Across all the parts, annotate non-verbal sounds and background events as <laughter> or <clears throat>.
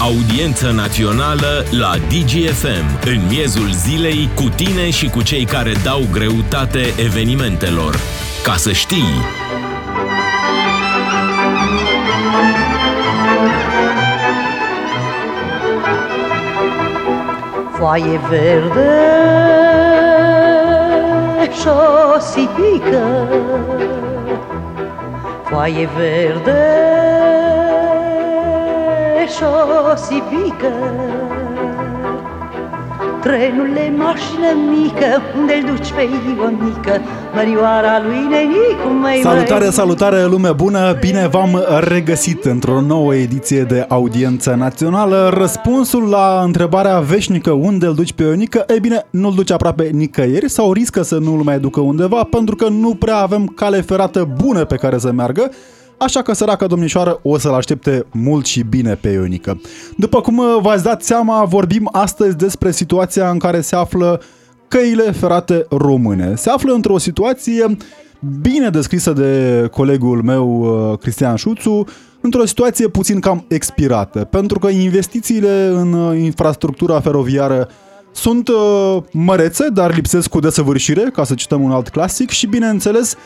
Audiență națională la DGFM, în miezul zilei, cu tine și cu cei care dau greutate evenimentelor. Ca să știi! Foaie verde și o sipică Foaie verde și o sipică Trenule, mașină mică, unde-l duci pe Ionica? Mărioara lui Nenicu, mai Salutare, salutare, lume bună! Bine v-am regăsit într-o nouă ediție de Audiență Națională. Răspunsul la întrebarea veșnică unde îl duci pe Ionica, e bine, nu-l duci aproape nicăieri sau riscă să nu-l mai ducă undeva pentru că nu prea avem cale ferată bună pe care să meargă așa că săraca domnișoară o să-l aștepte mult și bine pe Ionică. După cum v-ați dat seama, vorbim astăzi despre situația în care se află căile ferate române. Se află într-o situație bine descrisă de colegul meu uh, Cristian Șuțu, într-o situație puțin cam expirată, pentru că investițiile în uh, infrastructura feroviară sunt uh, mărețe, dar lipsesc cu desăvârșire, ca să cităm un alt clasic, și bineînțeles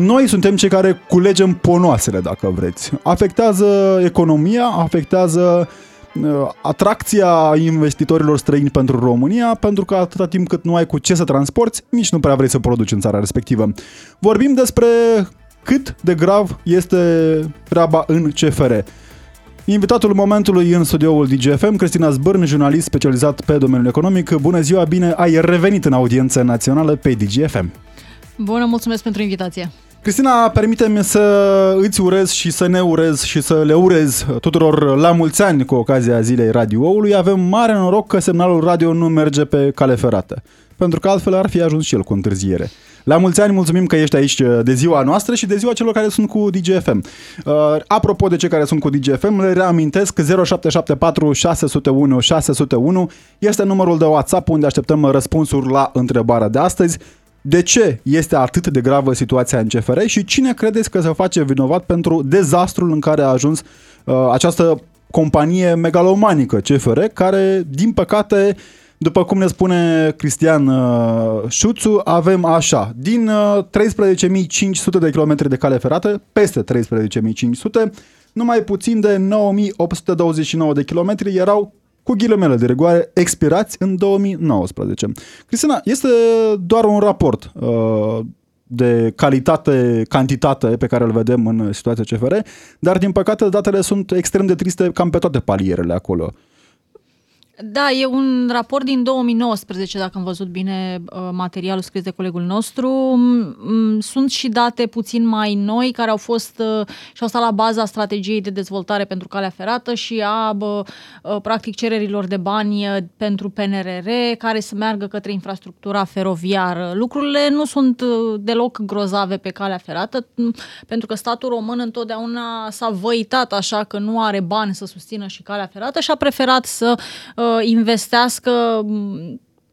noi suntem cei care culegem ponoasele, dacă vreți. Afectează economia, afectează uh, atracția investitorilor străini pentru România, pentru că atâta timp cât nu ai cu ce să transporti, nici nu prea vrei să produci în țara respectivă. Vorbim despre cât de grav este treaba în CFR. Invitatul momentului în studioul DGFM, Cristina Zbârn, jurnalist specializat pe domeniul economic. Bună ziua, bine ai revenit în audiență națională pe DGFM. Bună, mulțumesc pentru invitație. Cristina, permite-mi să îți urez și să ne urez și să le urez tuturor la mulți ani cu ocazia zilei radioului. Avem mare noroc că semnalul radio nu merge pe cale ferată, pentru că altfel ar fi ajuns și el cu întârziere. La mulți ani, mulțumim că ești aici de ziua noastră și de ziua celor care sunt cu DGFM. Uh, apropo de cei care sunt cu DGFM, le reamintesc 0774 601 601 este numărul de WhatsApp unde așteptăm răspunsuri la întrebarea de astăzi de ce este atât de gravă situația în CFR și cine credeți că se face vinovat pentru dezastrul în care a ajuns uh, această companie megalomanică CFR, care, din păcate, după cum ne spune Cristian uh, Șuțu, avem așa, din uh, 13.500 de kilometri de cale ferată, peste 13.500, numai puțin de 9.829 de kilometri erau cu ghilimele de rigoare, expirați în 2019. Cristina, este doar un raport uh, de calitate, cantitate pe care îl vedem în situația CFR, dar din păcate datele sunt extrem de triste cam pe toate palierele acolo. Da, e un raport din 2019, dacă am văzut bine uh, materialul scris de colegul nostru. Sunt și date puțin mai noi care au fost uh, și au stat la baza strategiei de dezvoltare pentru calea ferată și a uh, practic cererilor de bani pentru PNRR care să meargă către infrastructura feroviară. Lucrurile nu sunt deloc grozave pe calea ferată pentru că statul român întotdeauna s-a văitat așa că nu are bani să susțină și calea ferată și a preferat să investească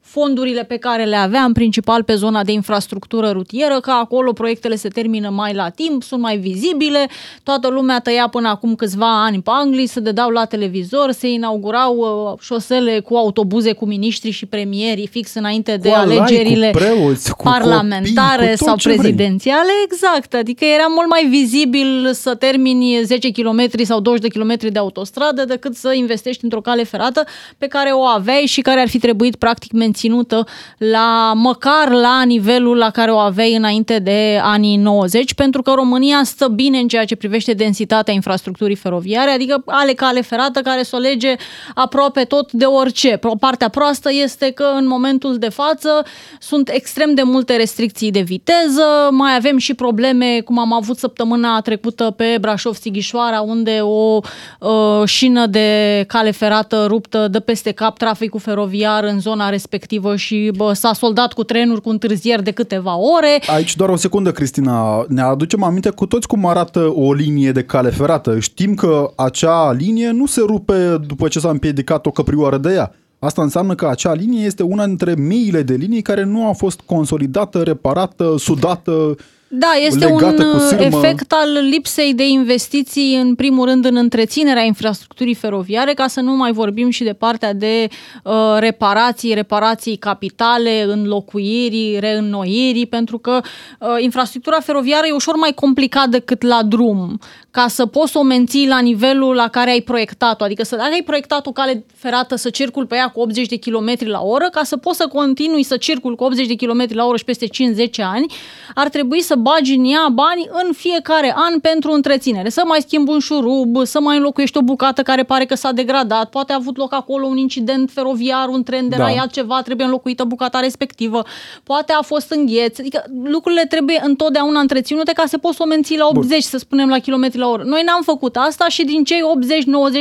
fondurile pe care le avea, în principal pe zona de infrastructură rutieră, că acolo proiectele se termină mai la timp, sunt mai vizibile, toată lumea tăia până acum câțiva ani pe Anglia, se dădeau la televizor, se inaugurau uh, șosele cu autobuze cu miniștri și premieri fix înainte de cu alegerile cu preoți, cu parlamentare copii, cu sau prezidențiale, vrei. exact, adică era mult mai vizibil să termini 10 km sau 20 de km de autostradă decât să investești într-o cale ferată pe care o aveai și care ar fi trebuit practic menținută menținută la măcar la nivelul la care o aveai înainte de anii 90, pentru că România stă bine în ceea ce privește densitatea infrastructurii feroviare, adică ale cale ferată care să o lege aproape tot de orice. Partea proastă este că în momentul de față sunt extrem de multe restricții de viteză, mai avem și probleme cum am avut săptămâna trecută pe Brașov-Sighișoara, unde o uh, șină de cale ferată ruptă dă peste cap traficul feroviar în zona respectivă respectivă și bă, s-a soldat cu trenuri cu întârzieri de câteva ore. Aici doar o secundă, Cristina. Ne aducem aminte cu toți cum arată o linie de cale ferată. Știm că acea linie nu se rupe după ce s-a împiedicat o căprioară de ea. Asta înseamnă că acea linie este una dintre miile de linii care nu a fost consolidată, reparată, sudată Da, este un cu sârmă. efect al lipsei de investiții, în primul rând, în întreținerea infrastructurii feroviare, ca să nu mai vorbim și de partea de uh, reparații, reparații capitale, înlocuirii, reînnoirii, pentru că uh, infrastructura feroviară e ușor mai complicat decât la drum, ca să poți să o menții la nivelul la care ai proiectat-o. Adică să, dacă ai proiectat o cale ferată să circul pe ea cu 80 de km la oră, ca să poți să continui să circul cu 80 de km la oră și peste 5-10 ani, ar trebui să bagi în ea bani în fiecare an pentru întreținere. Să mai schimbi un șurub, să mai înlocuiești o bucată care pare că s-a degradat, poate a avut loc acolo un incident feroviar, un tren deraiat da. ceva, trebuie înlocuită bucata respectivă, poate a fost îngheț, adică lucrurile trebuie întotdeauna întreținute ca să poți să o menții la 80, Bun. să spunem, la kilometri la oră. Noi n-am făcut asta și din cei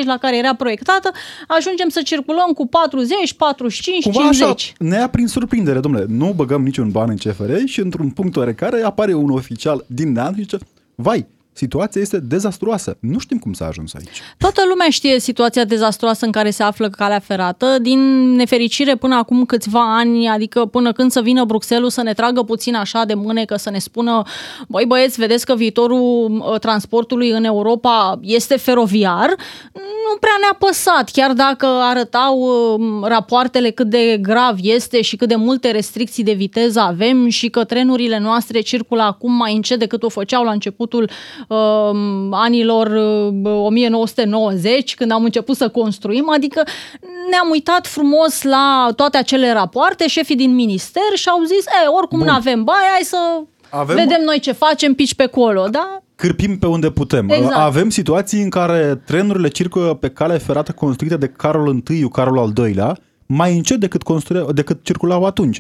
80-90 la care era proiectată, ajungem să circulăm cu 40, 45, Cumva 50. Așa ne ia prin surprindere, domnule. Nu băgăm niciun ban în CFR și într-un punct oarecare apare un oficial din neamț și zice, vai, situația este dezastruoasă. Nu știm cum s-a ajuns aici. Toată lumea știe situația dezastruoasă în care se află calea ferată. Din nefericire, până acum câțiva ani, adică până când să vină Bruxelles să ne tragă puțin așa de mânecă, să ne spună, băi băieți, vedeți că viitorul uh, transportului în Europa este feroviar, nu prea ne-a păsat, chiar dacă arătau uh, rapoartele cât de grav este și cât de multe restricții de viteză avem și că trenurile noastre circulă acum mai încet decât o făceau la începutul uh, anilor uh, 1990, când am început să construim, adică ne-am uitat frumos la toate acele rapoarte, șefii din minister și au zis, e, oricum nu avem bani, hai să avem... vedem noi ce facem, pici pe colo, da? cârpim pe unde putem. Exact. Avem situații în care trenurile circulă pe cale ferată construită de Carol I, Carol al II-lea, mai încet decât, decât circulau atunci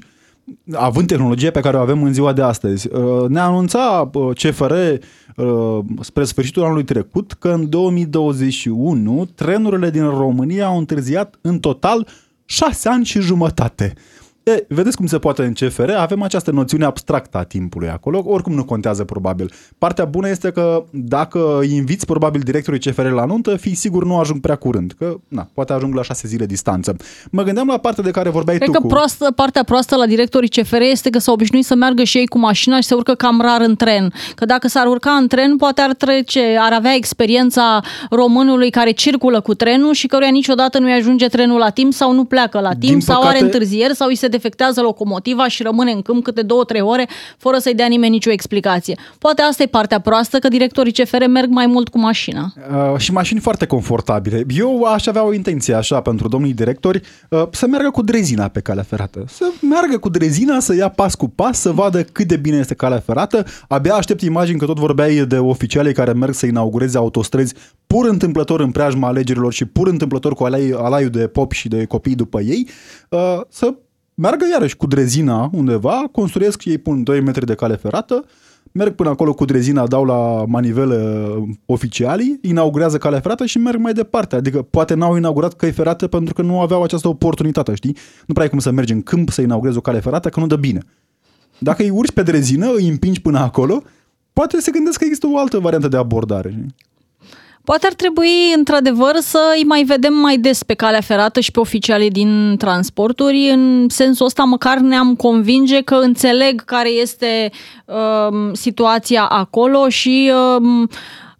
având tehnologia pe care o avem în ziua de astăzi. Uh, ne anunța uh, CFR uh, spre sfârșitul anului trecut că în 2021 trenurile din România au întârziat în total 6 ani și jumătate. E, vedeți cum se poate în CFR, avem această noțiune abstractă a timpului acolo, oricum nu contează probabil. Partea bună este că dacă inviți probabil directorul CFR la nuntă, fii sigur nu ajung prea curând, că na, poate ajung la șase zile distanță. Mă gândeam la partea de care vorbeai Cred tu că cu... proastă, partea proastă la directorii CFR este că s-au obișnuit să meargă și ei cu mașina și se urcă cam rar în tren. Că dacă s-ar urca în tren, poate ar trece, ar avea experiența românului care circulă cu trenul și căruia niciodată nu-i ajunge trenul la timp sau nu pleacă la timp Din sau păcate... are întârzieri sau îi se defectează locomotiva și rămâne în câmp câte două-trei ore fără să-i dea nimeni nicio explicație. Poate asta e partea proastă, că directorii CFR merg mai mult cu mașina. Uh, și mașini foarte confortabile. Eu aș avea o intenție așa pentru domnii directori, uh, să meargă cu drezina pe calea ferată. Să meargă cu drezina, să ia pas cu pas, să vadă cât de bine este calea ferată. Abia aștept imagini că tot vorbeai de oficialii care merg să inaugureze autostrăzi pur întâmplător în preajma alegerilor și pur întâmplător cu alaiul de pop și de copii după ei, uh, să meargă iarăși cu drezina undeva, construiesc și ei pun 2 metri de cale ferată, merg până acolo cu drezina, dau la manivele oficialii, inaugurează calea ferată și merg mai departe. Adică poate n-au inaugurat căi ferate pentru că nu aveau această oportunitate, știi? Nu prea ai cum să mergi în câmp să inaugurezi o cale ferată, că nu dă bine. Dacă îi urci pe drezină, îi împingi până acolo, poate se gândesc că există o altă variantă de abordare. Știi? Poate ar trebui, într-adevăr, să îi mai vedem mai des pe calea ferată și pe oficialii din transporturi. În sensul ăsta, măcar ne-am convinge că înțeleg care este uh, situația acolo și uh,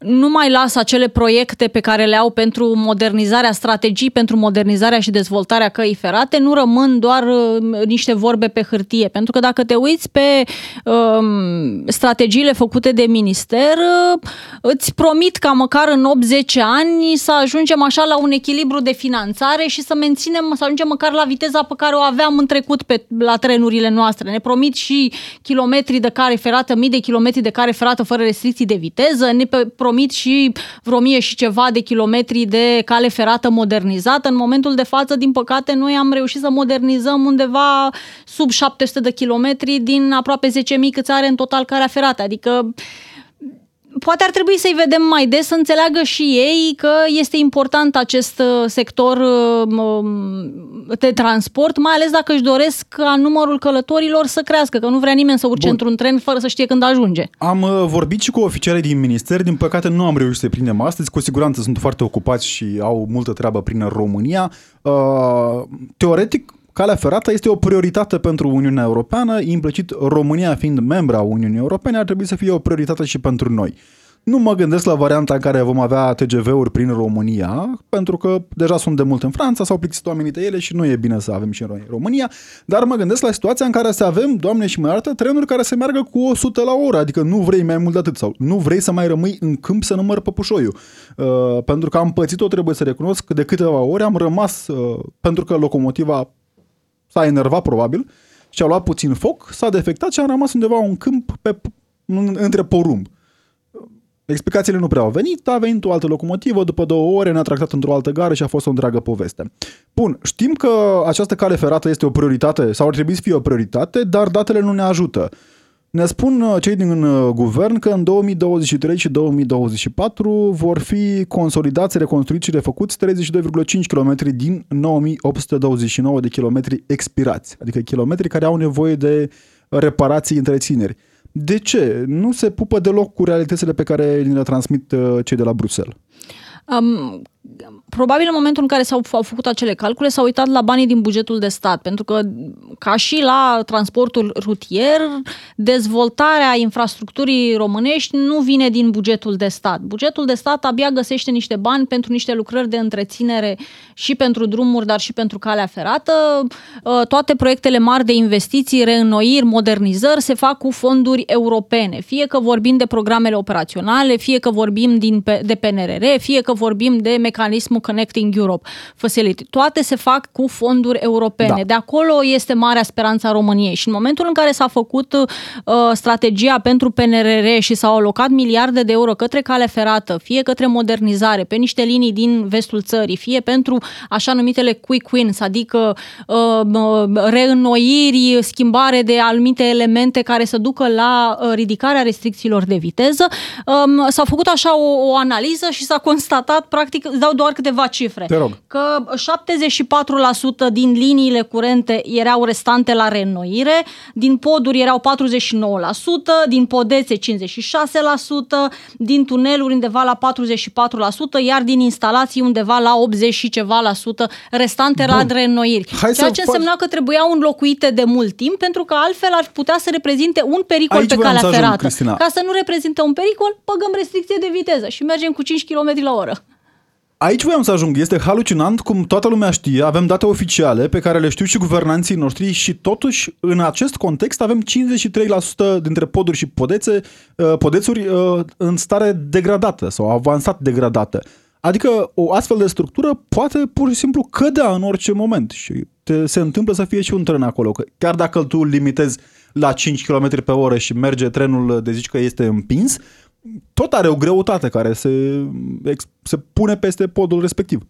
nu mai lasă acele proiecte pe care le au pentru modernizarea, strategii pentru modernizarea și dezvoltarea căii ferate, nu rămân doar uh, niște vorbe pe hârtie. Pentru că dacă te uiți pe um, strategiile făcute de minister, uh, îți promit ca măcar în 80 ani să ajungem așa la un echilibru de finanțare și să menținem, să ajungem măcar la viteza pe care o aveam în trecut pe, la trenurile noastre. Ne promit și kilometri de care ferată, mii de kilometri de care ferată fără restricții de viteză, ne promit și vreo mie și ceva de kilometri de cale ferată modernizată. În momentul de față, din păcate, noi am reușit să modernizăm undeva sub 700 de kilometri din aproape 10.000 câți are în total calea ferată. Adică poate ar trebui să-i vedem mai des, să înțeleagă și ei că este important acest uh, sector uh, um, de transport, mai ales dacă își doresc ca numărul călătorilor să crească, că nu vrea nimeni să urce Bun. într-un tren fără să știe când ajunge. Am uh, vorbit și cu oficialii din minister, din păcate nu am reușit să prindem astăzi, cu siguranță sunt foarte ocupați și au multă treabă prin România. Teoretic, calea ferată este o prioritate pentru Uniunea Europeană, implicit România fiind membra Uniunii Europene, ar trebui să fie o prioritate și pentru noi. Nu mă gândesc la varianta în care vom avea TGV-uri prin România, pentru că deja sunt de mult în Franța, s-au plictisit oamenii de ele și nu e bine să avem și în România, dar mă gândesc la situația în care să avem, doamne și mai arată, trenuri care să meargă cu 100 la oră, adică nu vrei mai mult de atât sau nu vrei să mai rămâi în câmp să număr păpușoiul. Uh, pentru că am pățit-o, trebuie să recunosc, de câteva ori am rămas, uh, pentru că locomotiva s-a enervat probabil și a luat puțin foc, s-a defectat și am rămas undeva un câmp pe, între porumb. Explicațiile nu prea au venit, a venit o altă locomotivă, după două ore ne-a tractat într-o altă gară și a fost o întreagă poveste. Bun, știm că această cale ferată este o prioritate sau ar trebui să fie o prioritate, dar datele nu ne ajută. Ne spun uh, cei din uh, guvern că în 2023 și 2024 vor fi consolidați, reconstruiți și refăcuți 32,5 km din 9829 de kilometri expirați, adică kilometri care au nevoie de reparații întrețineri. De ce? Nu se pupă deloc cu realitățile pe care ni le transmit uh, cei de la Bruxelles. Um, probabil în momentul în care s-au făcut acele calcule s-au uitat la banii din bugetul de stat, pentru că ca și la transportul rutier, dezvoltarea infrastructurii românești nu vine din bugetul de stat. Bugetul de stat abia găsește niște bani pentru niște lucrări de întreținere și pentru drumuri, dar și pentru calea ferată. Ă, toate proiectele mari de investiții, reînnoiri, modernizări se fac cu fonduri europene, fie că vorbim de programele operaționale, fie că vorbim din, de PNRR, fie că vorbim de mecanismul Connecting Europe Facility. Toate se fac cu fonduri europene. Da. De acolo este marea speranță a României. Și în momentul în care s-a făcut uh, strategia pentru PNRR și s-au alocat miliarde de euro către cale ferată, fie către modernizare, pe niște linii din vestul țării, fie pentru așa numitele quick wins, adică uh, reînnoiri, schimbare de anumite elemente care să ducă la uh, ridicarea restricțiilor de viteză, um, s-a făcut așa o, o analiză și s-a constatat, practic, îți dau doar câteva cifre, Te rog. că 74% din liniile curente erau restante la reînnoire, din poduri erau 49%, din podețe 56%, din tuneluri undeva la 44%, iar din instalații undeva la 80 și ceva la sută restante Bun. la reînnoiri. Hai Ceea ce însemna faci... că trebuiau înlocuite de mult timp, pentru că altfel ar putea să reprezinte un pericol Aici pe calea ajung, ferată. Cristina. Ca să nu reprezinte un pericol, păgăm restricție de viteză și mergem cu 5 km la oră. Aici voiam să ajung. Este halucinant cum toată lumea știe, avem date oficiale pe care le știu și guvernanții noștri și totuși în acest context avem 53% dintre poduri și podețe, uh, podețuri uh, în stare degradată sau avansat degradată. Adică o astfel de structură poate pur și simplu cădea în orice moment și te, se întâmplă să fie și un tren acolo. Că chiar dacă tu limitezi la 5 km pe oră și merge trenul de zici că este împins, tot are o greutate care se, se pune peste podul respectiv.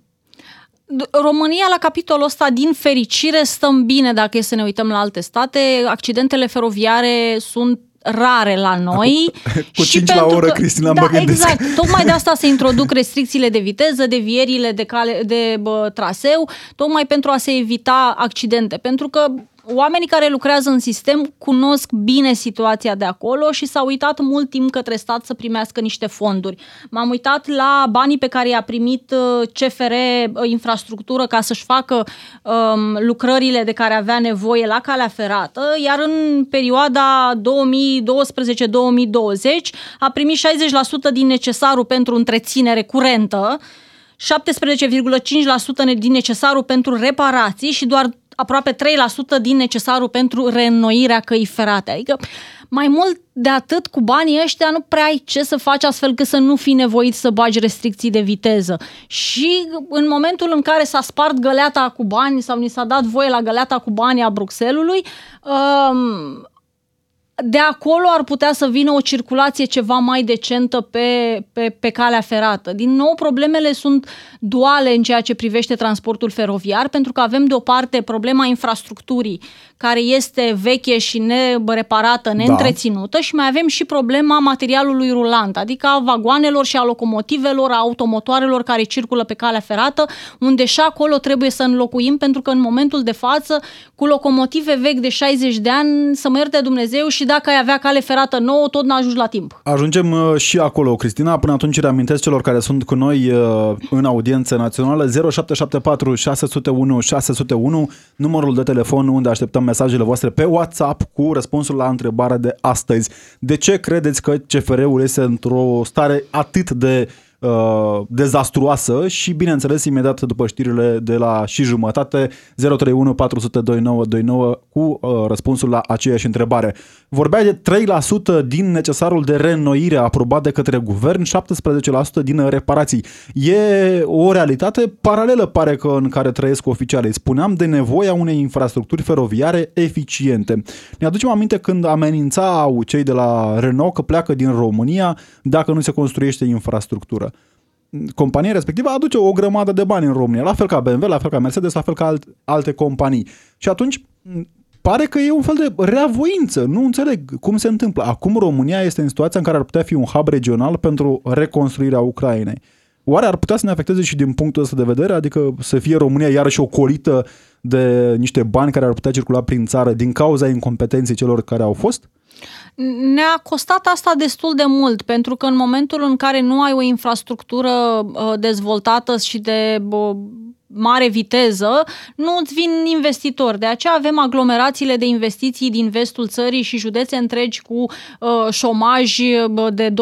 România, la capitolul ăsta, din fericire, stăm bine dacă e să ne uităm la alte state. Accidentele feroviare sunt rare la noi. Cu și 5 la oră, că, Cristina, da, mă gândesc. Exact. Tocmai de asta se introduc restricțiile de viteză, devierile de, cale, de bă, traseu, tocmai pentru a se evita accidente. Pentru că oamenii care lucrează în sistem cunosc bine situația de acolo și s-au uitat mult timp către stat să primească niște fonduri. M-am uitat la banii pe care i-a primit uh, CFR uh, infrastructură ca să-și facă um, lucrările de care avea nevoie la calea ferată, iar în perioada 2012-2020 a primit 60% din necesarul pentru întreținere curentă, 17,5% din necesarul pentru reparații și doar aproape 3% din necesarul pentru reînnoirea căii ferate. Adică mai mult de atât cu banii ăștia nu prea ai ce să faci astfel că să nu fii nevoit să bagi restricții de viteză. Și în momentul în care s-a spart găleata cu bani sau ni s-a dat voie la găleata cu bani a Bruxelului, um, de acolo ar putea să vină o circulație ceva mai decentă pe, pe, pe calea ferată. Din nou, problemele sunt duale în ceea ce privește transportul feroviar, pentru că avem de o parte problema infrastructurii, care este veche și nereparată, da. neîntreținută, da. și mai avem și problema materialului rulant, adică a vagoanelor și a locomotivelor, a automotoarelor care circulă pe calea ferată, unde și acolo trebuie să înlocuim, pentru că în momentul de față, cu locomotive vechi de 60 de ani, să mă ierte Dumnezeu și dacă ai avea cale ferată nouă, tot n-ajungi la timp. Ajungem uh, și acolo, Cristina. Până atunci reamintesc celor care sunt cu noi uh, în audiență națională 0774 601 601, numărul de telefon unde așteptăm mesajele voastre pe WhatsApp cu răspunsul la întrebarea de astăzi. De ce credeți că CFR-ul este într-o stare atât de uh, dezastruoasă și, bineînțeles, imediat după știrile de la și jumătate, 031 400 2929 cu uh, răspunsul la aceeași întrebare. Vorbea de 3% din necesarul de reînnoire aprobat de către guvern, 17% din reparații. E o realitate paralelă, pare că, în care trăiesc oficialii. Spuneam de nevoia unei infrastructuri feroviare eficiente. Ne aducem aminte când amenințau cei de la Renault că pleacă din România dacă nu se construiește infrastructură compania respectivă aduce o grămadă de bani în România, la fel ca BMW, la fel ca Mercedes, la fel ca alt, alte companii. Și atunci pare că e un fel de reavoință. Nu înțeleg cum se întâmplă. Acum România este în situația în care ar putea fi un hub regional pentru reconstruirea Ucrainei. Oare ar putea să ne afecteze și din punctul ăsta de vedere? Adică să fie România iarăși ocolită de niște bani care ar putea circula prin țară din cauza incompetenței celor care au fost? Ne-a costat asta destul de mult, pentru că în momentul în care nu ai o infrastructură uh, dezvoltată și de mare viteză, nu îți vin investitori. De aceea avem aglomerațiile de investiții din vestul țării și județe întregi cu uh, șomaj de 2-3%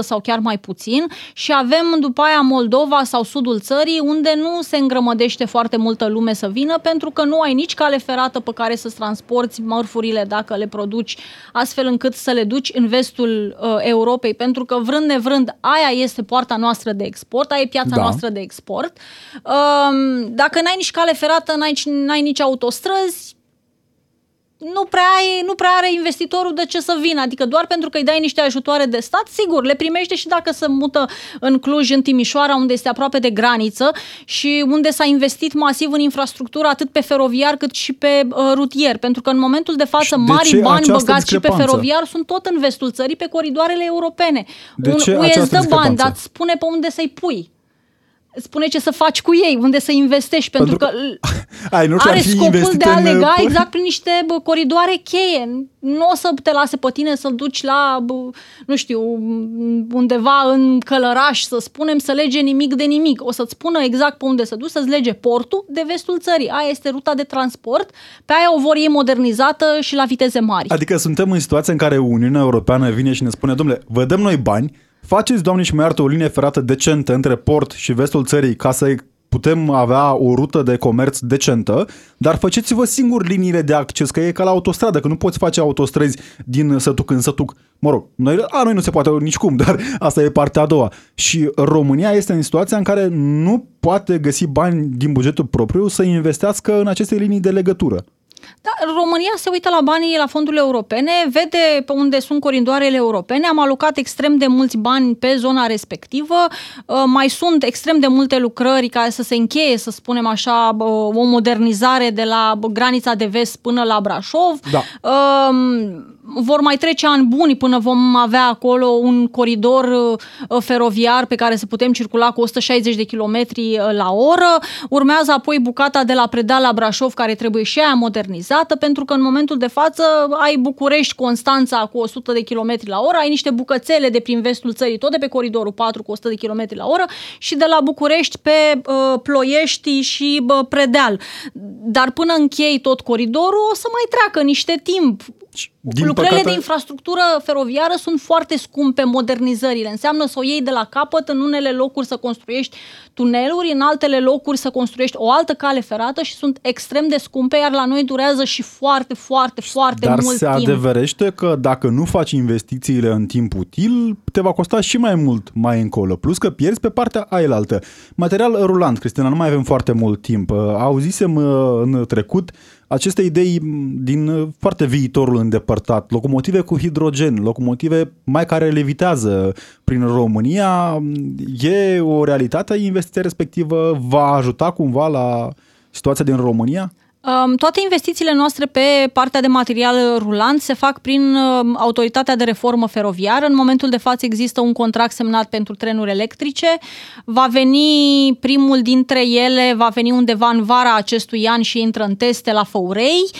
sau chiar mai puțin și avem după aia Moldova sau sudul țării unde nu se îngrămădește foarte multă lume să vină pentru că nu ai nici cale ferată pe care să-ți transporti mărfurile dacă le produci astfel încât să le duci în vestul uh, Europei pentru că vrând nevrând aia este poarta noastră de export, aia e piața da. noastră de export. Uh, dacă n-ai nici cale ferată, n-ai, n-ai nici autostrăzi, nu prea, ai, nu prea are investitorul de ce să vină. Adică doar pentru că îi dai niște ajutoare de stat, sigur, le primește și dacă se mută în Cluj, în Timișoara, unde este aproape de graniță și unde s-a investit masiv în infrastructură, atât pe feroviar cât și pe uh, rutier. Pentru că în momentul de față, de mari bani băgați și pe feroviar sunt tot în vestul țării, pe coridoarele europene. De Un, ce UE îți dă bani, dar spune pe unde să-i pui spune ce să faci cu ei, unde să investești, pentru, pentru că <laughs> ai, nu are scopul de a lega în... exact prin niște bă, coridoare cheie. Nu o să te lase pe tine să-l duci la, bă, nu știu, undeva în călăraș, să spunem, să lege nimic de nimic. O să-ți spună exact pe unde să duci, să-ți lege portul de vestul țării. Aia este ruta de transport, pe aia o vor ei modernizată și la viteze mari. Adică suntem în situația în care Uniunea Europeană vine și ne spune, domnule, vă dăm noi bani, Faceți, doamne și mai o linie ferată decentă între port și vestul țării ca să putem avea o rută de comerț decentă, dar faceți-vă singur liniile de acces, că e ca la autostradă, că nu poți face autostrăzi din sătuc în sătuc. Mă rog, noi, a, noi nu se poate nici cum, <laughs> dar asta e partea a doua. Și România este în situația în care nu poate găsi bani din bugetul propriu să investească în aceste linii de legătură. Da, România se uită la banii la fondurile europene, vede pe unde sunt coridoarele europene, am alocat extrem de mulți bani pe zona respectivă, uh, mai sunt extrem de multe lucrări ca să se încheie, să spunem așa, o modernizare de la granița de vest până la Brașov. Da. Um, vor mai trece ani buni până vom avea acolo un coridor uh, feroviar pe care să putem circula cu 160 de km la oră. Urmează apoi bucata de la Predeal la Brașov care trebuie și aia modernizată pentru că în momentul de față ai București Constanța cu 100 de km la oră, ai niște bucățele de prin vestul țării tot de pe coridorul 4 cu 100 de km la oră și de la București pe uh, Ploiești și uh, Predeal. Dar până închei tot coridorul o să mai treacă niște timp din Lucrările păcate... de infrastructură feroviară sunt foarte scumpe, modernizările. Înseamnă să o iei de la capăt, în unele locuri să construiești tuneluri, în altele locuri să construiești o altă cale ferată și sunt extrem de scumpe, iar la noi durează și foarte, foarte, foarte Dar mult se timp. adeverește că dacă nu faci investițiile în timp util, te va costa și mai mult mai încolo. Plus că pierzi pe partea ailaltă. Material rulant, Cristina, nu mai avem foarte mult timp. Auzisem uh, în trecut aceste idei din uh, foarte viitorul îndepărtat, locomotive cu hidrogen, locomotive mai care levitează prin România, e o realitate, investiția respectivă va ajuta cumva la situația din România? Toate investițiile noastre pe partea de material rulant se fac prin Autoritatea de Reformă Feroviară. În momentul de față există un contract semnat pentru trenuri electrice. Va veni primul dintre ele, va veni undeva în vara acestui an și intră în teste la Făurei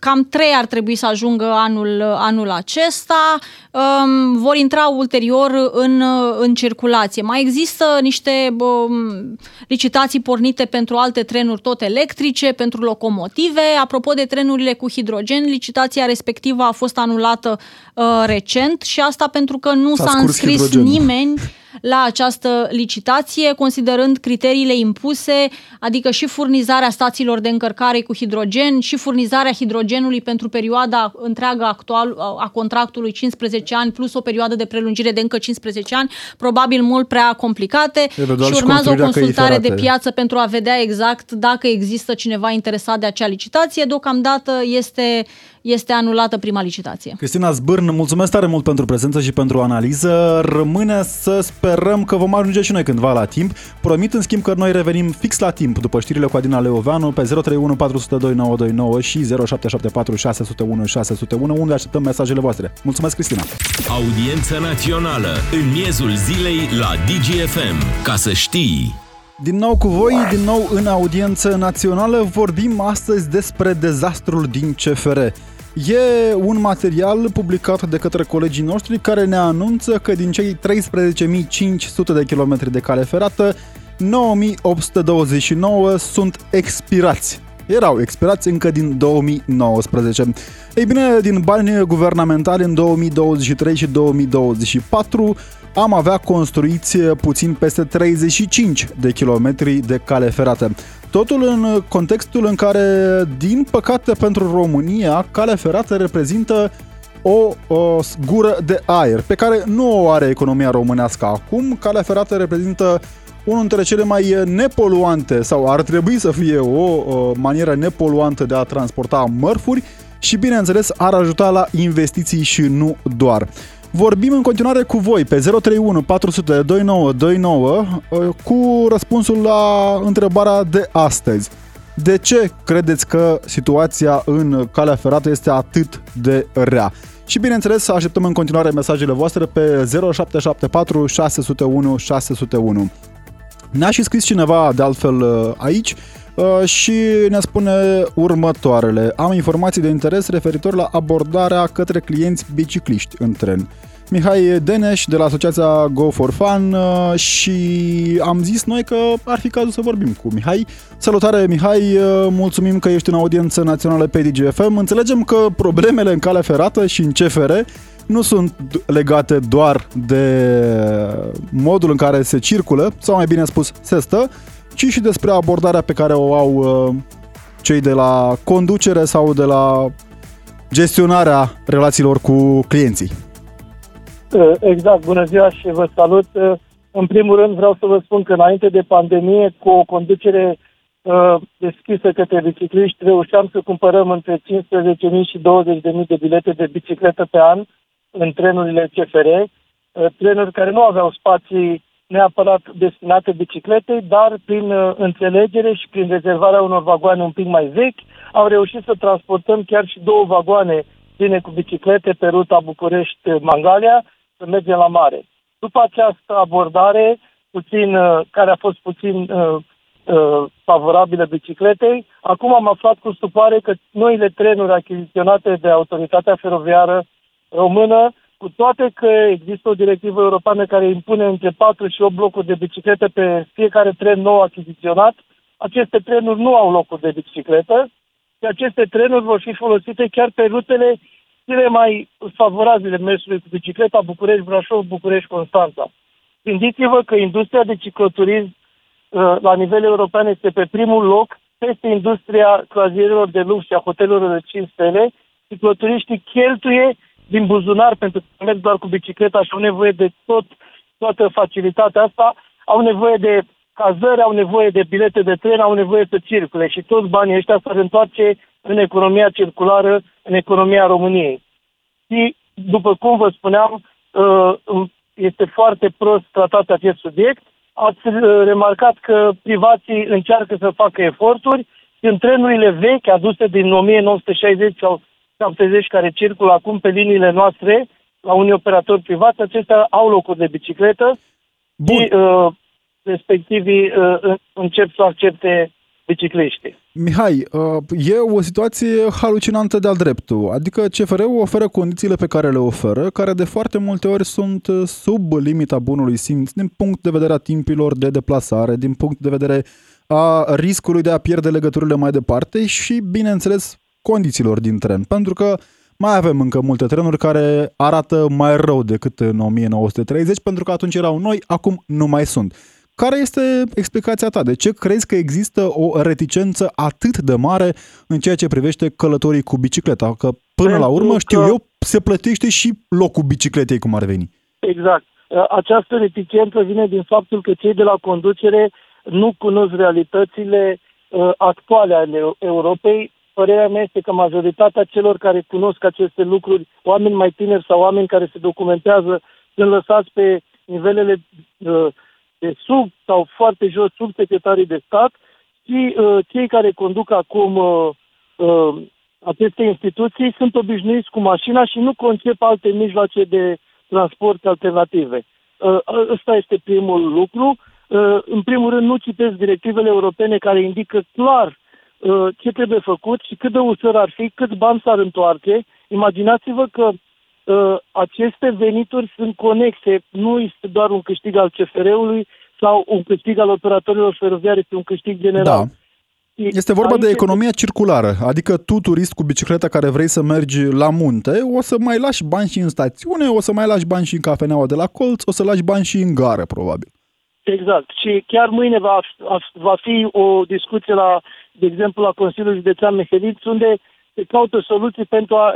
cam trei ar trebui să ajungă anul, anul acesta, um, vor intra ulterior în, în circulație. Mai există niște um, licitații pornite pentru alte trenuri tot electrice, pentru locomotive. Apropo de trenurile cu hidrogen, licitația respectivă a fost anulată uh, recent și asta pentru că nu s-a, s-a înscris hidrogenul. nimeni <laughs> la această licitație, considerând criteriile impuse, adică și furnizarea stațiilor de încărcare cu hidrogen și furnizarea hidrogenului pentru perioada întreagă actual a contractului 15 ani plus o perioadă de prelungire de încă 15 ani, probabil mult prea complicate Eventual și urmează o consultare de piață pentru a vedea exact dacă există cineva interesat de acea licitație. Deocamdată este este anulată prima licitație. Cristina Zbârn, mulțumesc tare mult pentru prezență și pentru analiză. Rămâne să sperăm că vom ajunge și noi cândva la timp. Promit în schimb că noi revenim fix la timp după știrile cu Adina Leoveanu pe 031 402 929 și 0774 601 601 unde așteptăm mesajele voastre. Mulțumesc, Cristina! Audiență națională în miezul zilei la DGFM. Ca să știi! Din nou cu voi, din nou în audiență națională, vorbim astăzi despre dezastrul din CFR. E un material publicat de către colegii noștri care ne anunță că din cei 13.500 de kilometri de cale ferată, 9.829 sunt expirați. Erau expirați încă din 2019. Ei bine, din bani guvernamentali în 2023 și 2024 am avea construiți puțin peste 35 de kilometri de cale ferată. Totul în contextul în care, din păcate pentru România, calea ferată reprezintă o, o gură de aer pe care nu o are economia românească acum. Calea ferată reprezintă unul dintre cele mai nepoluante sau ar trebui să fie o, o manieră nepoluantă de a transporta mărfuri și, bineînțeles, ar ajuta la investiții și nu doar. Vorbim în continuare cu voi pe 031 400 2929 cu răspunsul la întrebarea de astăzi. De ce credeți că situația în calea ferată este atât de rea? Și bineînțeles, așteptăm în continuare mesajele voastre pe 0774 601 601. Ne-a și scris cineva de altfel aici Uh, și ne spune următoarele. Am informații de interes referitor la abordarea către clienți bicicliști în tren. Mihai Deneș de la asociația Go for Fun uh, și am zis noi că ar fi cazul să vorbim cu Mihai. Salutare Mihai, uh, mulțumim că ești în audiență națională pe DGFM. Înțelegem că problemele în cale ferată și în CFR nu sunt legate doar de modul în care se circulă, sau mai bine spus, se stă, ci și despre abordarea pe care o au uh, cei de la conducere sau de la gestionarea relațiilor cu clienții. Uh, exact, bună ziua și vă salut. Uh, în primul rând vreau să vă spun că înainte de pandemie, cu o conducere deschisă către bicicliști, reușeam să cumpărăm între 15.000 și 20.000 de bilete de bicicletă pe an în trenurile CFR, trenuri care nu aveau spații neapărat destinate bicicletei, dar prin uh, înțelegere și prin rezervarea unor vagoane un pic mai vechi, am reușit să transportăm chiar și două vagoane pline cu biciclete pe ruta București-Mangalia să mergem la mare. După această abordare, puțin, uh, care a fost puțin uh, uh, favorabilă bicicletei, acum am aflat cu stupare că noile trenuri achiziționate de autoritatea feroviară română cu toate că există o directivă europeană care impune între 4 și 8 blocuri de biciclete pe fiecare tren nou achiziționat, aceste trenuri nu au locuri de bicicletă și aceste trenuri vor fi folosite chiar pe rutele cele mai favorabile mersului cu bicicleta București-Brașov, București-Constanța. Gândiți-vă că industria de cicloturism uh, la nivel european este pe primul loc peste industria croazierilor de lux și a hotelurilor de 5 stele. Cicloturiștii cheltuie din buzunar pentru că merg doar cu bicicleta și au nevoie de tot, toată facilitatea asta, au nevoie de cazări, au nevoie de bilete de tren, au nevoie să circule și toți banii ăștia să întoarce în economia circulară, în economia României. Și, după cum vă spuneam, uh, este foarte prost tratat acest subiect. Ați uh, remarcat că privații încearcă să facă eforturi în trenurile vechi aduse din 1960 sau 70 care circulă acum pe liniile noastre la unii operatori privați, acestea au locuri de bicicletă Bun. și uh, respectivii uh, încep să accepte bicicliștii. Mihai, uh, e o situație halucinantă de-al dreptul. Adică CFR-ul oferă condițiile pe care le oferă, care de foarte multe ori sunt uh, sub limita bunului simț din punct de vedere a timpilor de deplasare, din punct de vedere a riscului de a pierde legăturile mai departe și, bineînțeles, condițiilor din tren. Pentru că mai avem încă multe trenuri care arată mai rău decât în 1930, pentru că atunci erau noi, acum nu mai sunt. Care este explicația ta? De ce crezi că există o reticență atât de mare în ceea ce privește călătorii cu bicicleta? Că până Pentru la urmă, că... știu eu, se plătește și locul bicicletei cum ar veni. Exact. Această reticență vine din faptul că cei de la conducere nu cunosc realitățile uh, actuale ale Europei. Părerea mea este că majoritatea celor care cunosc aceste lucruri, oameni mai tineri sau oameni care se documentează, sunt lăsați pe nivelele uh, de sub sau foarte jos, sub secretarii de stat și uh, cei care conduc acum uh, uh, aceste instituții sunt obișnuiți cu mașina și nu concep alte mijloace de transport alternative. Uh, ăsta este primul lucru. Uh, în primul rând, nu citesc directivele europene care indică clar uh, ce trebuie făcut și cât de ușor ar fi, cât bani s-ar întoarce. Imaginați-vă că uh, aceste venituri sunt conexe, nu este doar un câștig al CFR-ului sau un câștig al operatorilor feroviare, este un câștig general. Da. Este vorba de economia circulară, adică tu, turist cu bicicleta care vrei să mergi la munte, o să mai lași bani și în stațiune, o să mai lași bani și în cafeneaua de la colț, o să lași bani și în gară, probabil. Exact. Și chiar mâine va, va fi o discuție la, de exemplu, la Consiliul Județean Meheliți, unde se caută soluții pentru a,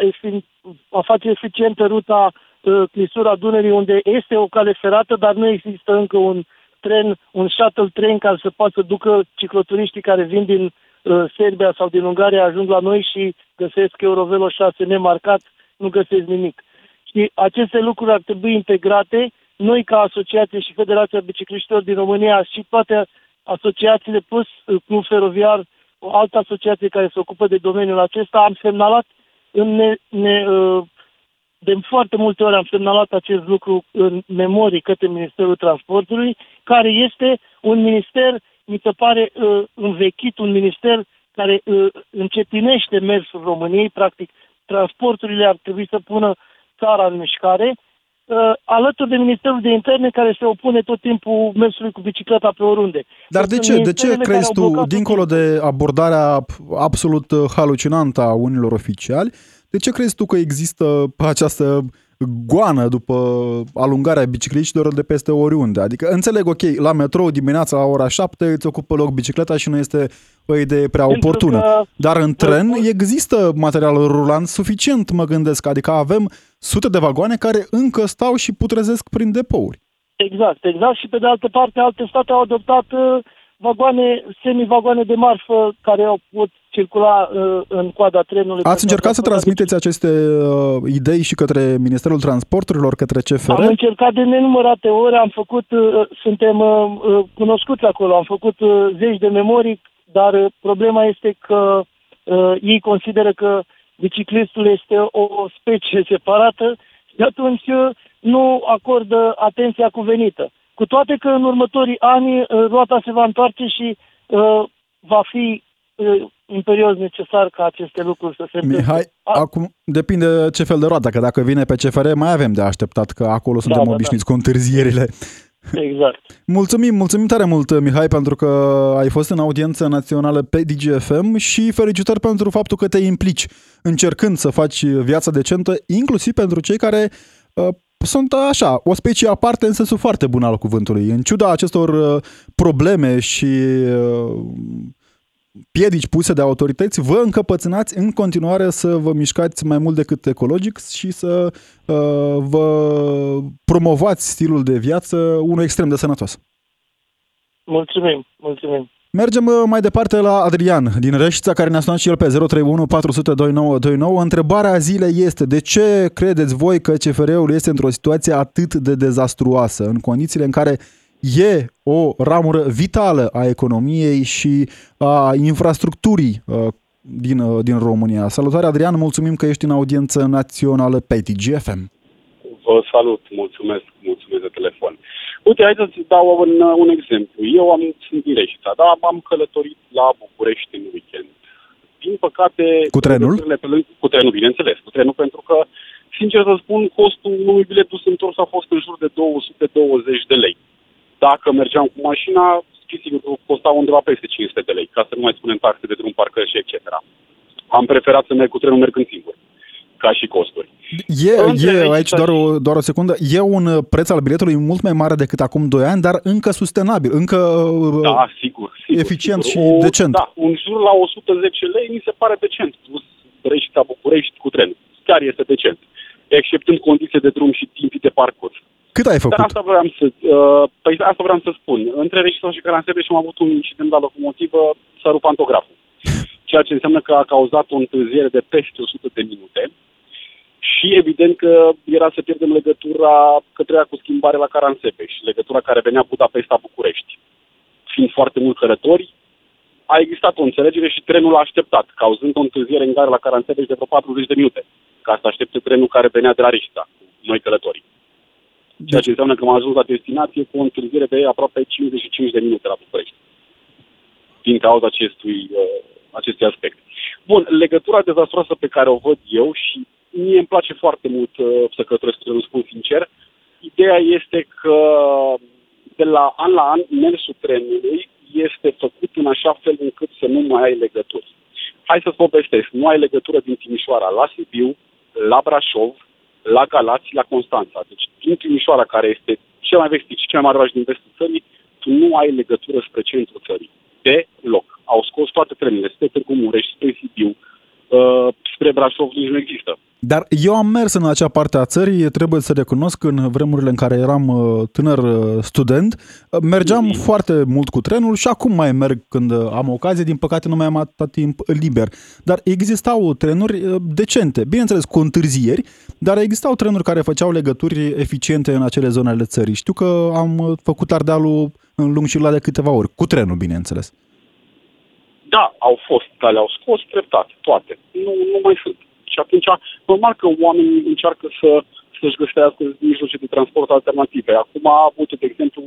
a face eficientă ruta uh, Clisura Dunării, unde este o cale ferată, dar nu există încă un tren, un shuttle tren care să poată să ducă cicloturiștii care vin din uh, Serbia sau din Ungaria, ajung la noi și găsesc Eurovelo 6 nemarcat, nu găsesc nimic. Și aceste lucruri ar trebui integrate, noi ca asociație și Federația Bicicliștilor din România și toate asociațiile plus uh, Club Feroviar o altă asociație care se ocupă de domeniul acesta, am semnalat în ne, ne, uh, de foarte multe ori am semnalat acest lucru în memorii către Ministerul Transportului, care este un minister, mi se pare, uh, învechit, un minister care uh, încetinește mersul României, practic transporturile ar trebui să pună țara în mișcare, uh, alături de Ministerul de Interne care se opune tot timpul mersului cu bicicleta pe oriunde. Dar de ce? De ce crezi tu, dincolo de abordarea absolut uh, halucinantă a unilor oficiali, de ce crezi tu că există această goană după alungarea bicicliștilor de peste oriunde. Adică înțeleg, ok, la metrou dimineața la ora 7 îți ocupă loc bicicleta și nu este o idee prea Pentru oportună. Că... Dar în tren există material rulant suficient, mă gândesc. Adică avem sute de vagoane care încă stau și putrezesc prin depouri. Exact, exact. Și pe de altă parte, alte state au adoptat uh, vagoane, semi-vagoane de marfă care au putut circula uh, în coada trenului. Ați încercat să transmiteți aceste uh, idei și către Ministerul Transporturilor, către CFR? Am încercat de nenumărate ori, am făcut, uh, suntem uh, uh, cunoscuți acolo, am făcut uh, zeci de memorii, dar uh, problema este că uh, ei consideră că biciclistul este o specie separată și atunci uh, nu acordă atenția cuvenită. Cu toate că în următorii ani uh, roata se va întoarce și uh, va fi uh, imperios necesar ca aceste lucruri să se întâmple. Mihai, A... acum depinde ce fel de roată, că dacă vine pe CFR mai avem de așteptat, că acolo da, suntem da, obișnuiți da. cu întârzierile. Exact. Mulțumim, mulțumim tare mult, Mihai, pentru că ai fost în audiență națională pe DGFM și felicitări pentru faptul că te implici încercând să faci viața decentă, inclusiv pentru cei care uh, sunt așa, o specie aparte în sensul foarte bun al cuvântului. În ciuda acestor uh, probleme și uh, piedici puse de autorități, vă încăpățânați în continuare să vă mișcați mai mult decât ecologic și să uh, vă promovați stilul de viață unul extrem de sănătos. Mulțumim, mulțumim. Mergem uh, mai departe la Adrian din Reșița, care ne-a sunat și el pe 031 400 2929. Întrebarea zilei este de ce credeți voi că CFR-ul este într-o situație atât de dezastruoasă în condițiile în care e o ramură vitală a economiei și a infrastructurii uh, din, uh, din România. Salutare Adrian, mulțumim că ești în audiență națională pe TGFM. Vă salut, mulțumesc, mulțumesc de telefon. Uite, hai să-ți dau un, un exemplu. Eu am, sunt din Reșița, dar am călătorit la București în weekend. Din păcate... Cu trenul? Pe lângă, cu trenul, bineînțeles. Cu trenul, pentru că, sincer să spun, costul unui bilet dus întors a fost în jur de 220 de lei. Dacă mergeam cu mașina, sigur costa undeva peste 500 de lei, ca să nu mai spunem taxe de drum, parcări și etc. Am preferat să merg cu trenul mergând singur ca și costuri. E, e aici doar o, doar o secundă, e un preț al biletului mult mai mare decât acum 2 ani, dar încă sustenabil, încă da, sigur, sigur, eficient sigur. și decent. Da, un jur la 110 lei mi se pare decent, plus Reșița București cu tren. Chiar este decent, exceptând condiții de drum și timpii de parcurs. Cât ai făcut? Dar asta vreau să, uh, păi asta vreau să spun. Între Reșița și Caransebeș am avut un incident la locomotivă, s-a rupt pantograful. Ceea ce înseamnă că a cauzat o întârziere de peste 100 de minute și evident că era să pierdem legătura către cu schimbare la Caransebeș, legătura care venea Budapesta-București. Fiind foarte mulți călători, a existat o înțelegere și trenul a așteptat, cauzând o întârziere în gare la Caransebeș de vreo 40 de minute, ca să aștepte trenul care venea de la Rișta, noi călătorii. Ceea ce înseamnă că am ajuns la destinație cu o întârziere de aproape 55 de minute la București. Din cauza acestui, uh, acestui aspect. Bun, legătura dezastroasă pe care o văd eu și mie îmi place foarte mult uh, să călătoresc, să spun sincer. Ideea este că de la an la an mersul trenului este făcut în așa fel încât să nu mai ai legături. Hai să-ți povestesc. Nu ai legătură din Timișoara la Sibiu, la Brașov, la Galați, la Constanța. Deci din Timișoara, care este cel mai vestit și cel mai mare oraș din vestul țării, tu nu ai legătură spre centrul țării. loc. Au scos toate trenurile spre Târgu Mureș, spre Sibiu, uh, spre Brașov nici nu există. Dar eu am mers în acea parte a țării, trebuie să recunosc, în vremurile în care eram uh, tânăr uh, student, uh, mergeam mm-hmm. foarte mult cu trenul și acum mai merg când am ocazie, din păcate nu mai am atât timp liber. Dar existau trenuri decente, bineînțeles cu întârzieri, dar existau trenuri care făceau legături eficiente în acele zone ale țării. Știu că am făcut Ardealul în lung și la de câteva ori, cu trenul, bineînțeles. Da, au fost, dar le-au scos treptat, toate. Nu, nu mai sunt. Și atunci, normal că oamenii încearcă să, să-și găsească mijloace de transport alternative. Acum, uite, de exemplu,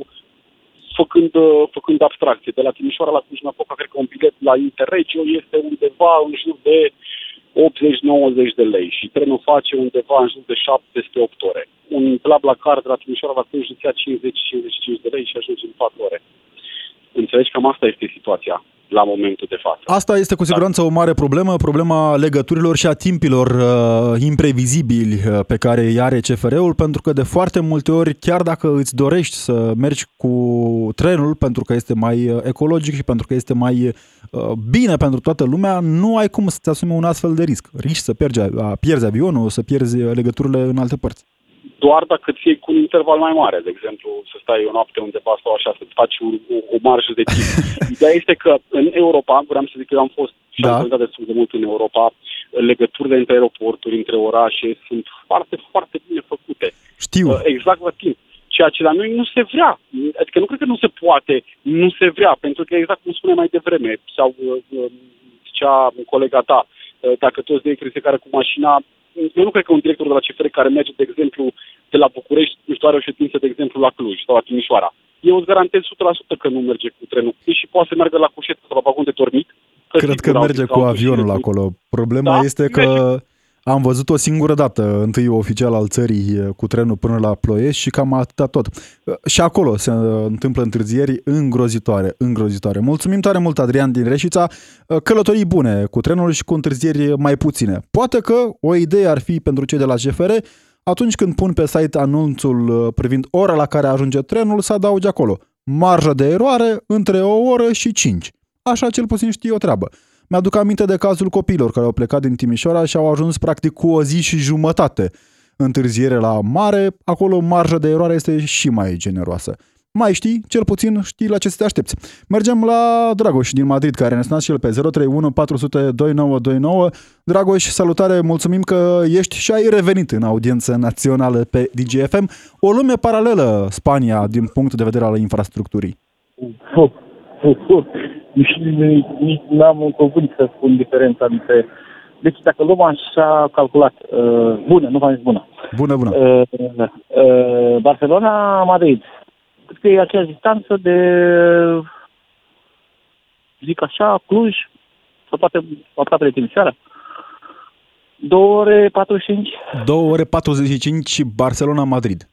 făcând, făcând abstracție, de la Timișoara la Cluj-Napoca, cred că un bilet la Interregio este undeva în jur de 80-90 de lei și trenul face undeva în jur de 7-8 ore. Un car de la Timișoara la Cluj îți ia 50-55 de lei și ajunge în 4 ore. Înțelegi? Cam asta este situația la momentul de față. Asta este cu siguranță da. o mare problemă, problema legăturilor și a timpilor uh, imprevizibili uh, pe care îi are CFR-ul, pentru că de foarte multe ori, chiar dacă îți dorești să mergi cu trenul pentru că este mai uh, ecologic și pentru că este mai uh, bine pentru toată lumea, nu ai cum să-ți asumi un astfel de risc. Riști să pierzi, pierzi avionul, să pierzi legăturile în alte părți doar dacă ți iei cu un interval mai mare, de exemplu, să stai o noapte undeva sau așa, să-ți faci o, o, o marjă de timp. <laughs> Ideea este că în Europa, vreau să zic că eu am fost și da. am destul de mult în Europa, legăturile între aeroporturi, între orașe sunt foarte, foarte bine făcute. Știu. Uh, exact la timp. Ceea ce la noi nu se vrea. Adică nu cred că nu se poate, nu se vrea, pentru că exact cum spune mai devreme, sau uh, uh, zicea colega ta, dacă toți de ei care cu mașina eu nu cred că un director de la CFR care merge, de exemplu, de la București, nu știu, are o ședință, de exemplu, la Cluj sau la Timișoara. Eu îți garantez 100% că nu merge cu trenul. Și poate să meargă la cușetă sau la vagon de dormit. Cred că merge cu avionul acolo. Problema da? este că merge am văzut o singură dată, întâi oficial al țării cu trenul până la Ploiești și cam atâta tot. Și acolo se întâmplă întârzieri îngrozitoare, îngrozitoare. Mulțumim tare mult, Adrian din Reșița. Călătorii bune cu trenul și cu întârzieri mai puține. Poate că o idee ar fi pentru cei de la GFR atunci când pun pe site anunțul privind ora la care ajunge trenul, să adauge acolo marja de eroare între o oră și cinci. Așa cel puțin știi o treabă. Mi-aduc aminte de cazul copiilor care au plecat din Timișoara și au ajuns practic cu o zi și jumătate întârziere la mare, acolo marja de eroare este și mai generoasă. Mai știi, cel puțin știi la ce să te aștepți. Mergem la Dragoș din Madrid, care ne sunat și el pe 031 400 2929. Dragoș, salutare, mulțumim că ești și ai revenit în audiență națională pe DGFM. O lume paralelă, Spania, din punct de vedere al infrastructurii și nici n-am un cuvânt să spun diferența între... Deci dacă luăm așa calculat, uh, bună, nu v-am zis bună. Bună, bună. Uh, uh, Barcelona-Madrid, cred că e aceeași distanță de, zic așa, Cluj, sau poate aproape de Timișoara. 2 ore 45, 2 ore 45 Barcelona-Madrid.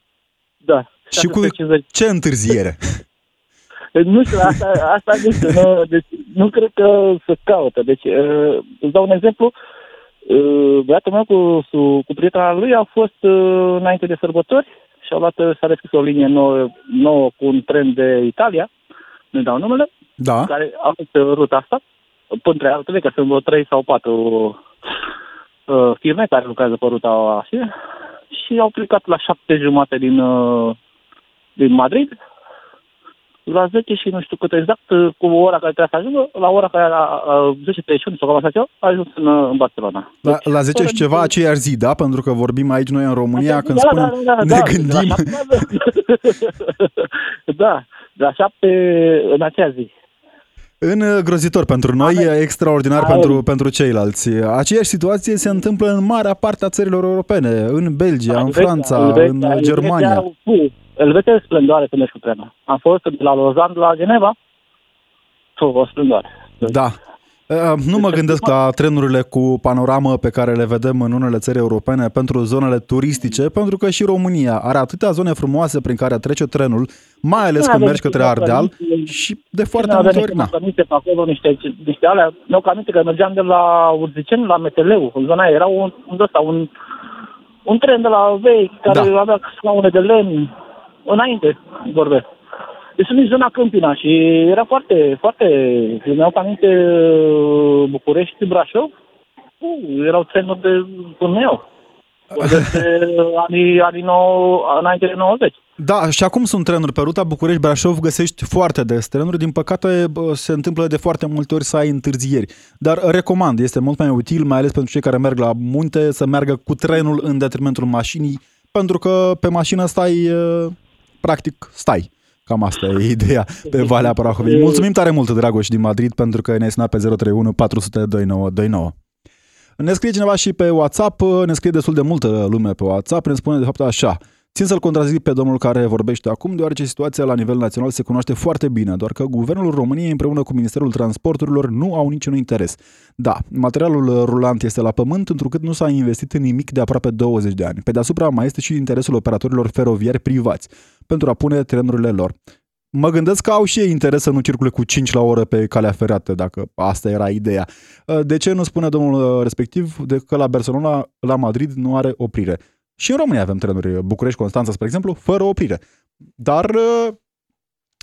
da. Și cu 650. ce întârziere? <laughs> Nu știu, asta, asta nu știu, nu, deci, nu cred că se caută. Deci, uh, îți dau un exemplu. Uh, băiatul meu cu, cu, cu prietena lui a fost uh, înainte de sărbători și au luat, uh, s-a deschis o linie nouă, nouă cu un tren de Italia, nu dau numele, Da? care a fost pe ruta asta, între altele, că sunt vreo 3 sau 4 uh, firme care lucrează pe ruta așa, și au plecat la șapte jumate din, uh, din Madrid, la 10 și nu știu cât exact, uh, cu ora care trebuia să ajungă, la ora care era uh, 10.31 sau cam așa ceva, a ajuns în, uh, în Barcelona. La, Deci, la 10 și fără ceva niciun- aceeași zi, da? Pentru că vorbim aici noi în România, când da, spunem, da, da, ne da, gândim... De la șapte, da, de la șapte în acea zi. În uh, grozitor pentru noi, extraordinar Avem. pentru, pentru ceilalți. Aceeași situație se întâmplă în marea parte a țărilor europene, în Belgia, în Elveția, Franța, Elveția, în Elveția, Germania. fu, Elveția e splendoare să mergi cu trenul. Am fost de la Lausanne la Geneva. Fu, o splendoare. Da. Uh, Nu mă gândesc la trenurile cu panoramă pe care le vedem în unele țări europene pentru zonele turistice, pentru că și România are atâtea zone frumoase prin care trece trenul, mai ales Nu când avem mergi către niște Ardeal măcănițe, și de foarte Nu multe aveam ori, niște na. măcănițe pe acolo, niște, niște alea. Mi-au aminte că mergeam de la Urziceni la Meteleu, în zona aia. Era un, un, ăsta, un, un tren de la vechi care Da. avea scaune de lemn. Înainte vorbesc. Deci sunt în zona Câmpina și era foarte, foarte... Mi-au aminte uh, București, Brașov. Uh, erau trenuri de până eu. Vorbesc de <laughs> anii, anii nou, înainte de 90. Da, și acum sunt trenuri pe ruta București-Brașov, găsești foarte des trenuri. Din păcate, bă, se întâmplă de foarte multe ori să ai întârzieri. Dar recomand, este mult mai util, mai ales pentru cei care merg la munte, să meargă cu trenul în detrimentul mașinii, pentru că pe mașină stai, uh, practic, stai. Cam asta e <laughs> ideea pe Valea Prahovei. Mulțumim tare mult, Dragoș, din Madrid, pentru că ne-ai sunat pe 031 400 2929. Ne scrie cineva și pe WhatsApp, ne scrie destul de multă lume pe WhatsApp, ne spune de fapt așa. Țin să-l contrazic pe domnul care vorbește acum, deoarece situația la nivel național se cunoaște foarte bine, doar că Guvernul României împreună cu Ministerul Transporturilor nu au niciun interes. Da, materialul rulant este la pământ, întrucât nu s-a investit în nimic de aproape 20 de ani. Pe deasupra mai este și interesul operatorilor feroviari privați pentru a pune trenurile lor. Mă gândesc că au și ei interes să nu circule cu 5 la oră pe calea ferată, dacă asta era ideea. De ce nu spune domnul respectiv de că la Barcelona, la Madrid, nu are oprire? Și în România avem trenuri București-Constanța, spre exemplu, fără oprire. Dar,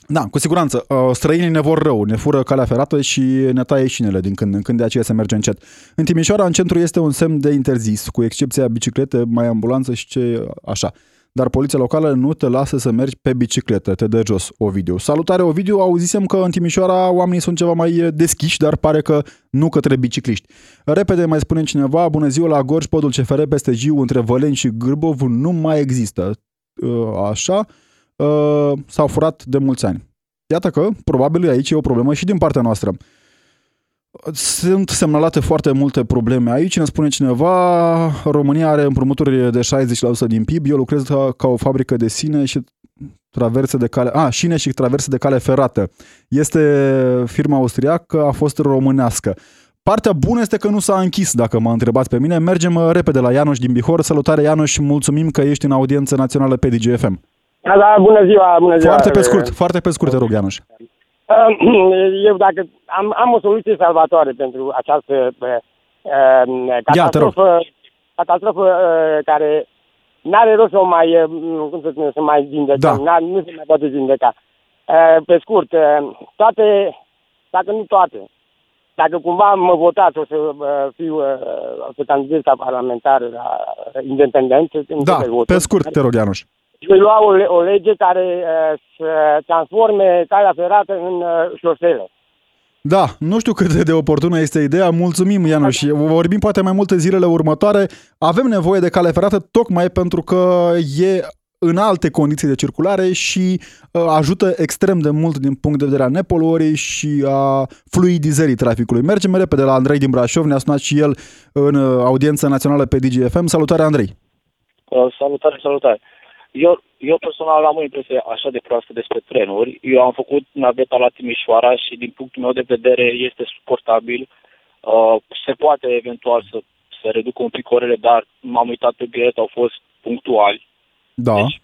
da, cu siguranță, străinii ne vor rău, ne fură calea ferată și ne taie șinele din când în când, de aceea se merge încet. În Timișoara, în centru, este un semn de interzis, cu excepția biciclete, mai ambulanță și ce așa dar poliția locală nu te lasă să mergi pe bicicletă, te dă jos, Ovidiu. Salutare, Ovidiu, auzisem că în Timișoara oamenii sunt ceva mai deschiși, dar pare că nu către bicicliști. Repede mai spune cineva, bună ziua la Gorj, podul CFR peste Giu între Văleni și Gârbov nu mai există. Așa, s-au furat de mulți ani. Iată că, probabil, aici e o problemă și din partea noastră. Sunt semnalate foarte multe probleme aici. Ne spune cineva, România are împrumuturi de 60% din PIB. Eu lucrez ca, ca o fabrică de sine și traverse de cale... A, șine și traverse de cale ferată. Este firma austriacă, a fost românească. Partea bună este că nu s-a închis, dacă mă întrebați pe mine. Mergem repede la Ianuș din Bihor. Salutare, Ianuș, mulțumim că ești în audiență națională pe DGFM. Da, da, bună ziua, bună ziua. Foarte pe scurt, foarte pe scurt, te rog, Ianuș. <clears throat> Eu dacă am, am o soluție salvatoare pentru această uh, catastrofă, catastrofă uh, care n-are rost să o mai, uh, cum să spune, să mai vindecăm, da. nu se mai poate vindeca. Uh, pe scurt, uh, toate, dacă nu toate, dacă cumva mă votați, o să uh, fiu, uh, o să candidez ca parlamentar la independent. Da, pe scurt, te rog, Ianuș voi lua o, o lege care uh, să transforme calea ferată în uh, șosele. Da, nu știu cât de oportună este ideea. Mulțumim, Ianuș, și vorbim poate mai multe zilele următoare. Avem nevoie de cale ferată tocmai pentru că e în alte condiții de circulare și uh, ajută extrem de mult din punct de vedere a nepoluării și a fluidizării traficului. Mergem repede la Andrei din Brașov, ne-a sunat și el în uh, audiență națională pe DGFM. Salutare, Andrei! Uh, salutare, salutare! Eu, eu personal am o impresie așa de proastă despre trenuri. Eu am făcut naveta la Timișoara și din punctul meu de vedere este suportabil. Uh, se poate eventual să, să reducă un pic orele, dar m-am uitat pe bilet, au fost punctuali. Da. Deci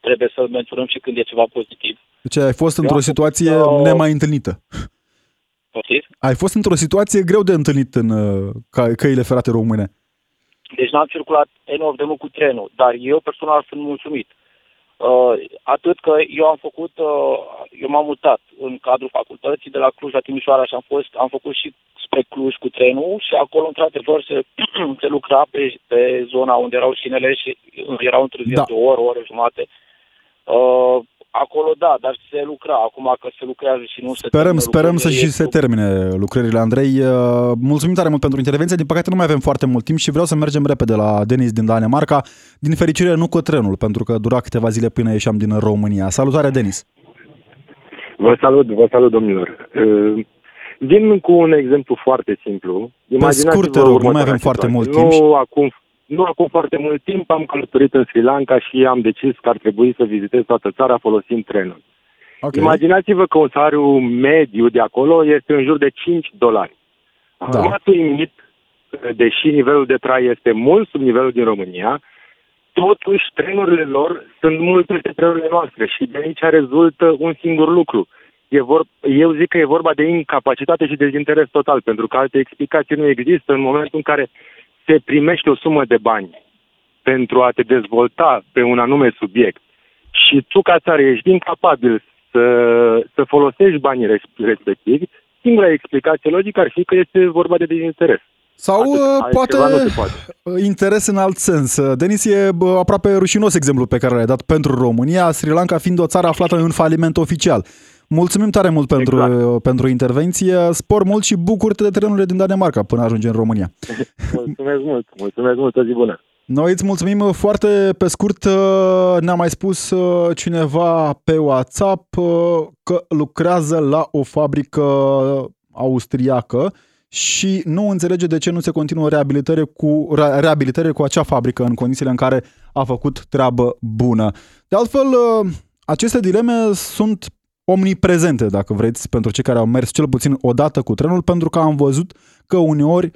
trebuie să menționăm și când e ceva pozitiv. Deci ai fost într-o situație uh, nemai întâlnită. Poftiți? Ai fost într-o situație greu de întâlnit în uh, căile ferate române. Deci n-am circulat enorm de mult cu trenul, dar eu personal sunt mulțumit. Uh, atât că eu am făcut, uh, eu m-am mutat în cadrul facultății de la Cluj la Timișoara și am, fost, am făcut și spre Cluj cu trenul și acolo, într-adevăr, se, <clears throat> se lucra pe, pe zona unde erau șinele și erau întârzieri da. de o oră, o oră jumate. Uh, acolo da, dar se lucra. Acum că se lucrează și nu se Sperăm, sperăm să și se termine lucrările, Andrei. Uh, mulțumim tare mult pentru intervenție. Din păcate nu mai avem foarte mult timp și vreau să mergem repede la Denis din Danemarca. Din fericire nu cu trenul, pentru că dura câteva zile până ieșeam din România. Salutare, Denis! Vă salut, vă salut, domnilor. Uh, vin cu un exemplu foarte simplu. Pe scurt, te rog, nu mai avem foarte mult timp. Nu acum nu acum foarte mult timp am călătorit în Sri Lanka și am decis că ar trebui să vizitez toată țara folosind trenul. Okay. Imaginați-vă că un salariu mediu de acolo este în jur de 5 dolari. Da. Am uimit, deși nivelul de trai este mult sub nivelul din România, totuși trenurile lor sunt mult peste trenurile noastre și de aici rezultă un singur lucru. E vor, eu zic că e vorba de incapacitate și dezinteres total, pentru că alte explicații nu există în momentul în care se primește o sumă de bani pentru a te dezvolta pe un anume subiect și tu ca țară ești incapabil să, să folosești banii respectivi, singura explicație logică ar fi că este vorba de dezinteres. Sau Atât, uh, poate, poate <laughs> interes în alt sens. Denis e aproape rușinos exemplu pe care l-ai dat pentru România, Sri Lanka fiind o țară aflată în faliment oficial. Mulțumim tare mult pentru, exact. pentru intervenție, spor mult și bucur-te de trenurile din Danemarca până ajungi în România. <laughs> mulțumesc mult, mulțumesc mult, o zi bună. Noi îți mulțumim foarte pe scurt, ne-a mai spus uh, cineva pe WhatsApp uh, că lucrează la o fabrică austriacă și nu înțelege de ce nu se continuă reabilitare cu, reabilitare cu acea fabrică în condițiile în care a făcut treabă bună. De altfel, uh, aceste dileme sunt omniprezente, dacă vreți, pentru cei care au mers cel puțin o dată cu trenul, pentru că am văzut că uneori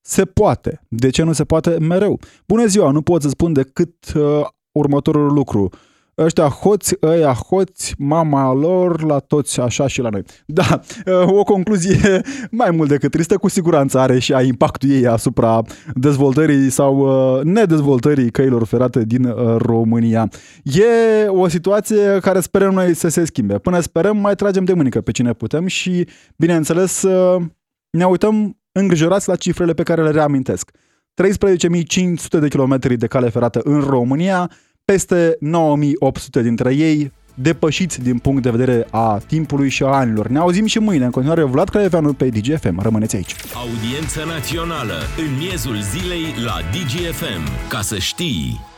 se poate. De ce nu se poate mereu? Bună ziua, nu pot să spun decât uh, următorul lucru. Uh, ăștia hoți, ăia hoți, mama lor, la toți așa și la noi. Da, <laughs> o concluzie mai mult decât tristă, cu siguranță are și a impactul ei asupra dezvoltării sau uh, nedezvoltării căilor ferate din uh, România. E o situație care sperăm noi să se schimbe. Până sperăm, mai tragem de mânică pe cine putem și, bineînțeles, uh, ne uităm îngrijorați la cifrele pe care le reamintesc. 13.500 de kilometri de cale ferată în România, peste 9800 dintre ei depășiți din punct de vedere a timpului și a anilor. Ne auzim și mâine. În continuare, Vlad Craieveanu pe DGFM. Rămâneți aici. Audiență națională în miezul zilei la DGFM. Ca să știi...